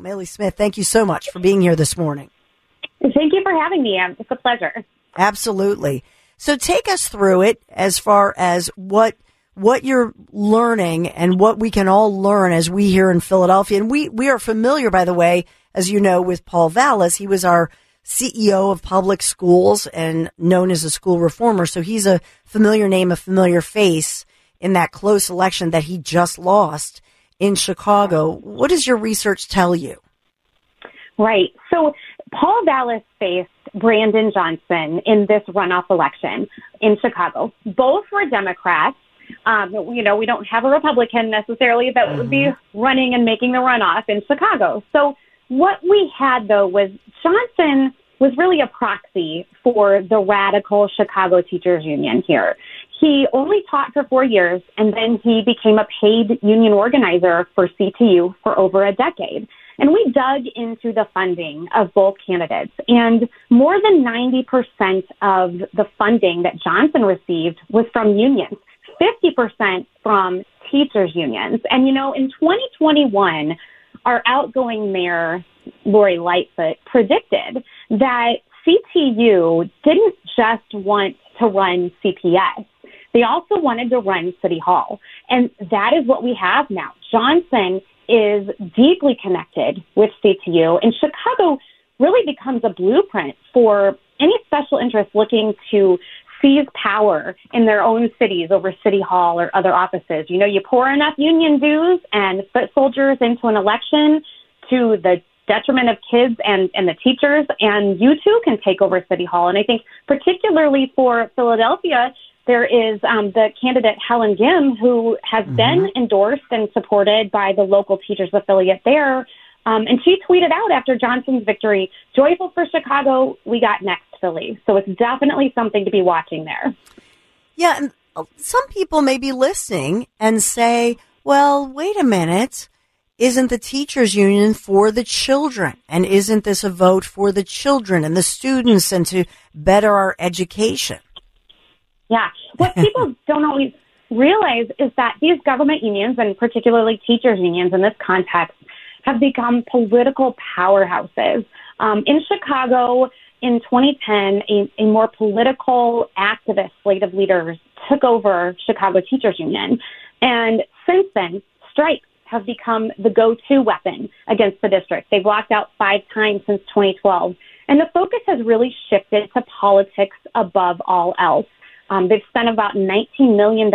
Mailee Smith, thank you so much for being here this morning. Thank you for having me. It's a pleasure. Absolutely. So take us through it as far as what what you're learning and what we can all learn as we here in Philadelphia. And we, we are familiar, by the way, as you know, with Paul Vallas. He was our CEO of public schools and known as a school reformer. So he's a familiar name, a familiar face in that close election that he just lost in Chicago. What does your research tell you? Right. So Paul Vallas faced Brandon Johnson in this runoff election in Chicago. Both were Democrats. Um, you know, we don't have a Republican necessarily that would be running and making the runoff in Chicago. So what we had though was Johnson was really a proxy for the radical Chicago Teachers Union here. He only taught for four years and then he became a paid union organizer for CTU for over a decade. And we dug into the funding of both candidates and more than 90% of the funding that Johnson received was from unions. 50% from teachers unions. And you know, in 2021, our outgoing mayor, Lori Lightfoot, predicted that CTU didn't just want to run CPS. They also wanted to run City Hall. And that is what we have now. Johnson is deeply connected with CTU, and Chicago really becomes a blueprint for any special interest looking to seize power in their own cities over city hall or other offices. You know, you pour enough union dues and foot soldiers into an election to the detriment of kids and, and the teachers, and you too can take over city hall. And I think particularly for Philadelphia, there is um, the candidate Helen Gym, who has mm-hmm. been endorsed and supported by the local teachers affiliate there. Um, and she tweeted out after Johnson's victory, joyful for Chicago, we got next Philly. So it's definitely something to be watching there. Yeah. And uh, some people may be listening and say, well, wait a minute. Isn't the teachers union for the children? And isn't this a vote for the children and the students and to better our education? Yeah. What people don't always realize is that these government unions and particularly teachers unions in this context have become political powerhouses. Um, in Chicago, in 2010, a, a more political activist slate of leaders took over Chicago Teachers Union. And since then, strikes have become the go-to weapon against the district. They've locked out five times since 2012. And the focus has really shifted to politics above all else. Um, they've spent about $19 million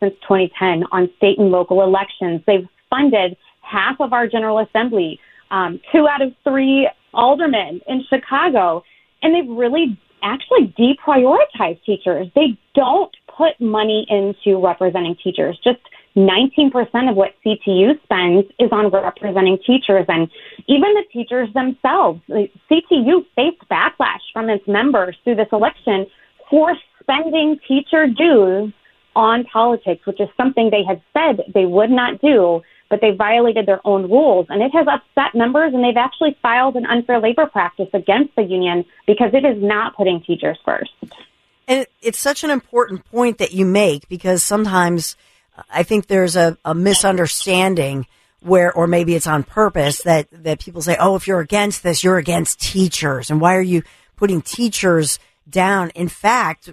since 2010 on state and local elections. They've funded half of our General Assembly, um, two out of three aldermen in Chicago, and they've really actually deprioritized teachers. They don't put money into representing teachers. Just 19% of what CTU spends is on representing teachers, and even the teachers themselves. CTU faced backlash from its members through this election for spending teacher dues on politics, which is something they had said they would not do but they violated their own rules. And it has upset members, and they've actually filed an unfair labor practice against the union because it is not putting teachers first. And it's such an important point that you make because sometimes I think there's a, a misunderstanding where, or maybe it's on purpose that, that people say, oh, if you're against this, you're against teachers. And why are you putting teachers down? In fact,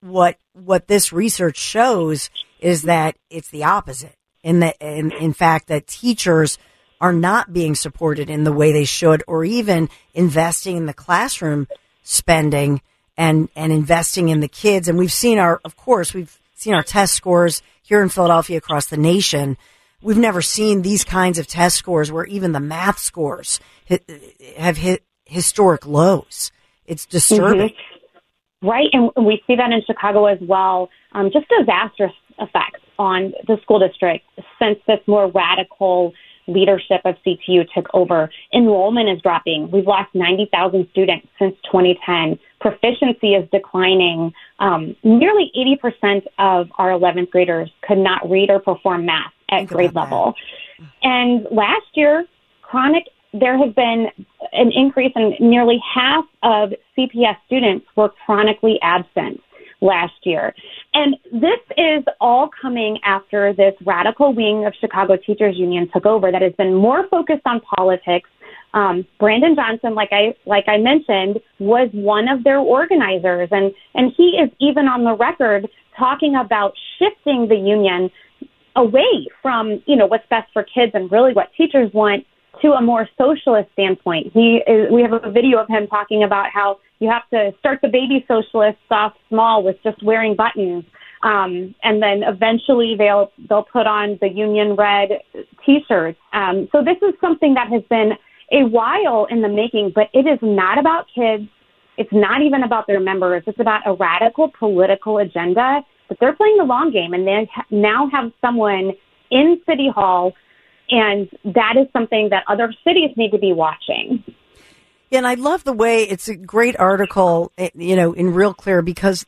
what, what this research shows is that it's the opposite in that in, in fact that teachers are not being supported in the way they should, or even investing in the classroom spending and, and investing in the kids. And we've seen our, of course, we've seen our test scores here in Philadelphia across the nation. We've never seen these kinds of test scores where even the math scores have hit historic lows. It's disturbing. Mm-hmm. Right. And we see that in Chicago as well. Um, just disastrous effects on the school district since this more radical leadership of CTU took over. Enrollment is dropping. We've lost 90,000 students since 2010. Proficiency is declining. Um, nearly 80% of our 11th graders could not read or perform math at Think grade level. That. And last year, chronic there has been an increase in nearly half of CPS students were chronically absent last year. And this is all coming after this radical wing of Chicago Teachers Union took over that has been more focused on politics. Um, Brandon Johnson, like I like I mentioned, was one of their organizers, and and he is even on the record talking about shifting the union away from you know what's best for kids and really what teachers want to a more socialist standpoint. He is, we have a video of him talking about how you have to start the baby socialists off small with just wearing buttons. Um, and then eventually they'll they'll put on the union red T-shirts. Um, so this is something that has been a while in the making, but it is not about kids. It's not even about their members. It's about a radical political agenda. But they're playing the long game, and they ha- now have someone in City Hall and that is something that other cities need to be watching. And I love the way it's a great article, eh, you know, in Real Clear because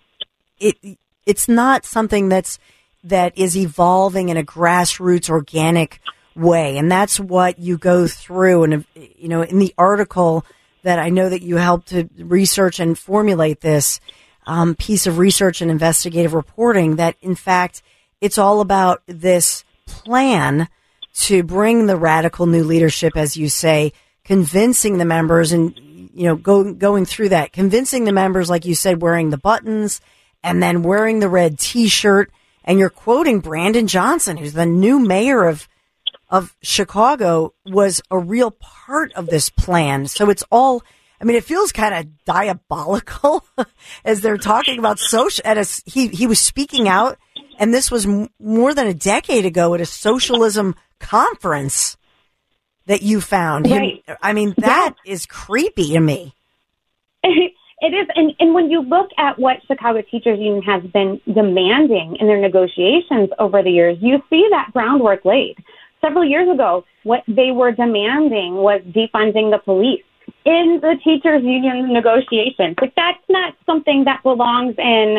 it it's not something that's that is evolving in a grassroots organic way, and that's what you go through. And you know, in the article that I know that you helped to research and formulate this um, piece of research and investigative reporting, that in fact it's all about this plan to bring the radical new leadership, as you say, convincing the members and, you know, go, going through that, convincing the members, like you said, wearing the buttons and then wearing the red t-shirt. And you're quoting Brandon Johnson, who's the new mayor of, of Chicago was a real part of this plan. So it's all, I mean, it feels kind of diabolical as they're talking about social. At a, he he was speaking out, and this was m- more than a decade ago at a socialism conference that you found. Right. Him, I mean, that yeah. is creepy to me. It is, and, and when you look at what Chicago Teachers Union has been demanding in their negotiations over the years, you see that groundwork laid. Several years ago, what they were demanding was defunding the police in the teachers union negotiations. Like that's not something that belongs in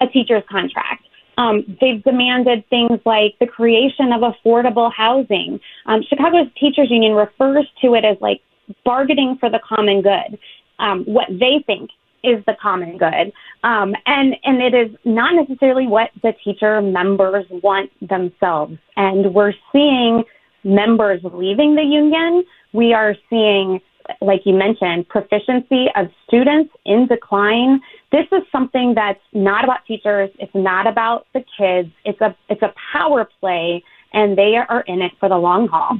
a teacher's contract. Um, they've demanded things like the creation of affordable housing. Um, Chicago's teachers union refers to it as like bargaining for the common good, um, what they think is the common good, um, and and it is not necessarily what the teacher members want themselves. And we're seeing members leaving the union. We are seeing like you mentioned, proficiency of students in decline. This is something that's not about teachers. It's not about the kids. It's a it's a power play, and they are in it for the long haul.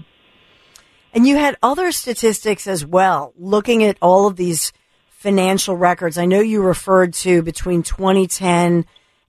And you had other statistics as well, looking at all of these financial records. I know you referred to between 2010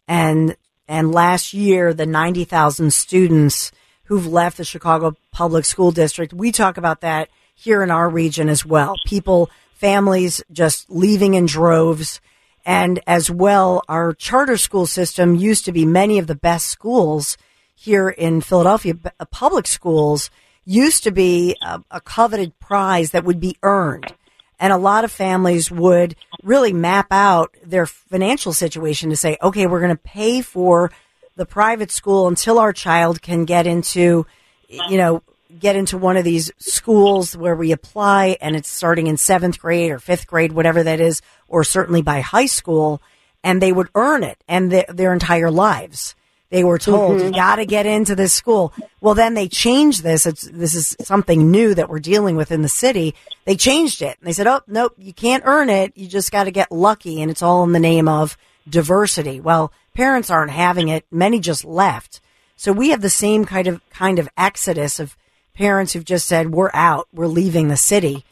and and last year the 90,000 students who've left the Chicago Public School District. We talk about that here in our region as well. People, families just leaving in droves. And as well, our charter school system used to be many of the best schools here in Philadelphia. Uh, public schools used to be a, a coveted prize that would be earned. And a lot of families would really map out their financial situation to say, okay, we're going to pay for the private school until our child can get into, you know, get into one of these schools where we apply and it's starting in seventh grade or fifth grade, whatever that is, or certainly by high school, and they would earn it and the, their entire lives. They were told, mm-hmm. you gotta get into this school. Well, then they changed this. It's, this is something new that we're dealing with in the city. They changed it. And they said, oh, nope, you can't earn it. You just gotta get lucky. And it's all in the name of diversity. Well, parents aren't having it. Many just left. So we have the same kind of, kind of exodus of parents who've just said, we're out, we're leaving the city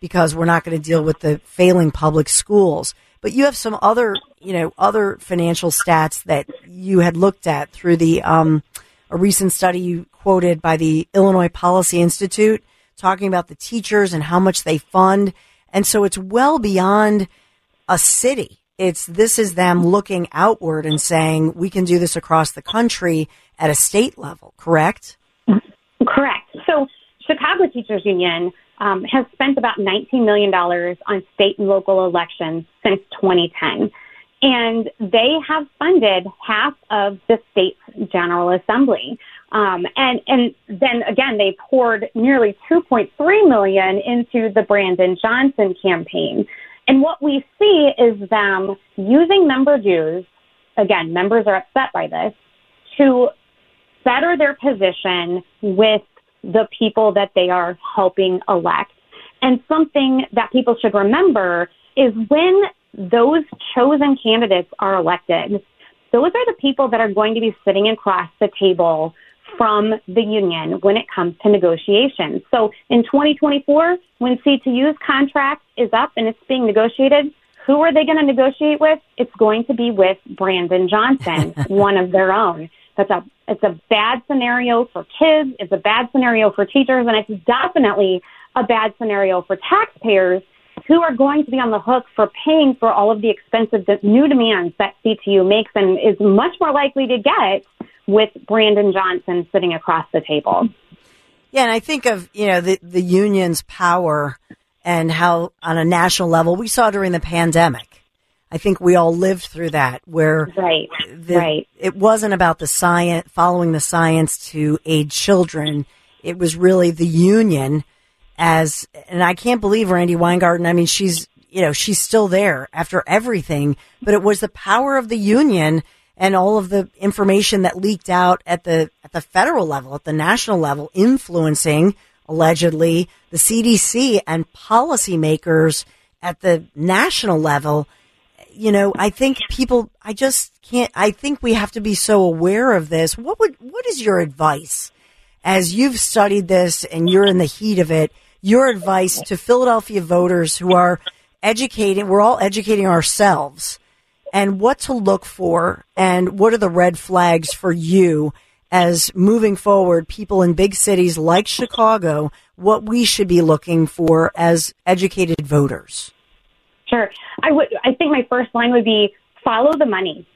because we're not going to deal with the failing public schools. But you have some other, you know, other financial stats that you had looked at through the, um, a recent study you quoted by the Illinois Policy Institute talking about the teachers and how much they fund. And so it's well beyond a city. It's this is them looking outward and saying we can do this across the country at a state level, correct? Correct. So Chicago Teachers Union um, has spent about $19 million on state and local elections since 2010. And they have funded half of the state's General Assembly. Um, and, and then again, they poured nearly 2.3 million into the Brandon Johnson campaign. And what we see is them using member dues. Again, members are upset by this to better their position with the people that they are helping elect. And something that people should remember is when those chosen candidates are elected, those are the people that are going to be sitting across the table from the union when it comes to negotiations. So in 2024, when CTU's contract is up and it's being negotiated, who are they going to negotiate with? It's going to be with Brandon Johnson, one of their own. That's a it's a bad scenario for kids. It's a bad scenario for teachers, and it's definitely a bad scenario for taxpayers who are going to be on the hook for paying for all of the expensive new demands that CTU makes and is much more likely to get with Brandon Johnson sitting across the table. Yeah, and I think of you know the the union's power and how on a national level we saw during the pandemic I think we all lived through that where right, the, right. it wasn't about the science, following the science to aid children. It was really the union as, and I can't believe Randi Weingarten. I mean, she's, you know, she's still there after everything, but it was the power of the union and all of the information that leaked out at the, at the federal level, at the national level, influencing allegedly the CDC and policymakers at the national level you know, I think people, I just can't, I think we have to be so aware of this. What would, what is your advice as you've studied this and you're in the heat of it? Your advice to Philadelphia voters who are educating, we're all educating ourselves and what to look for and what are the red flags for you as moving forward, people in big cities like Chicago, what we should be looking for as educated voters? Sure. I would. I think my first line would be follow the money.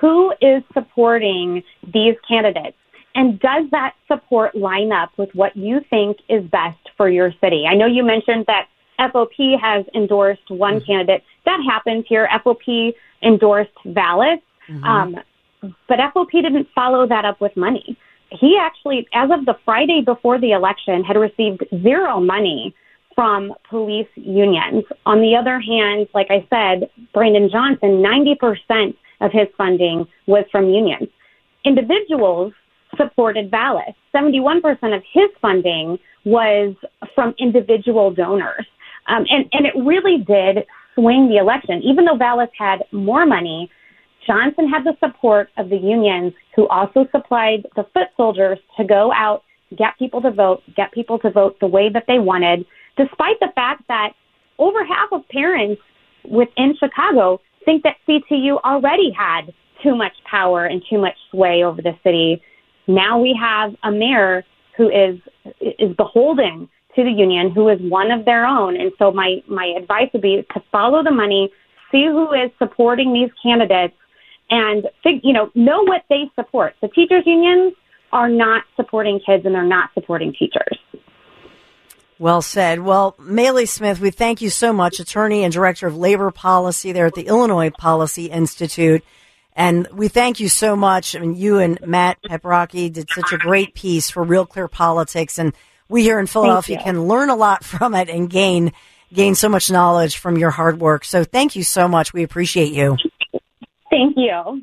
Who is supporting these candidates? And does that support line up with what you think is best for your city? I know you mentioned that FOP has endorsed one mm-hmm. candidate. That happened here. FOP endorsed Vallas, mm-hmm. um, but FOP didn't follow that up with money. He actually, as of the Friday before the election, had received zero money from police unions. On the other hand, like I said, Brandon Johnson, 90% of his funding was from unions. Individuals supported Vallas. 71% of his funding was from individual donors. Um, and, and it really did swing the election. Even though Vallas had more money, Johnson had the support of the unions who also supplied the foot soldiers to go out, get people to vote, get people to vote the way that they wanted despite the fact that over half of parents within Chicago think that CTU already had too much power and too much sway over the city. Now we have a mayor who is is beholden to the union, who is one of their own. And so my my advice would be to follow the money, see who is supporting these candidates, and think, you know know what they support. The teachers unions are not supporting kids and they're not supporting teachers. Well said. Well, Mailee Smith, we thank you so much, attorney and director of labor policy there at the Illinois Policy Institute. And we thank you so much. I mean, you and Matt Paprocki did such a great piece for Real Clear Politics. And we here in Philadelphia can learn a lot from it and gain, gain so much knowledge from your hard work. So thank you so much. We appreciate you. Thank you.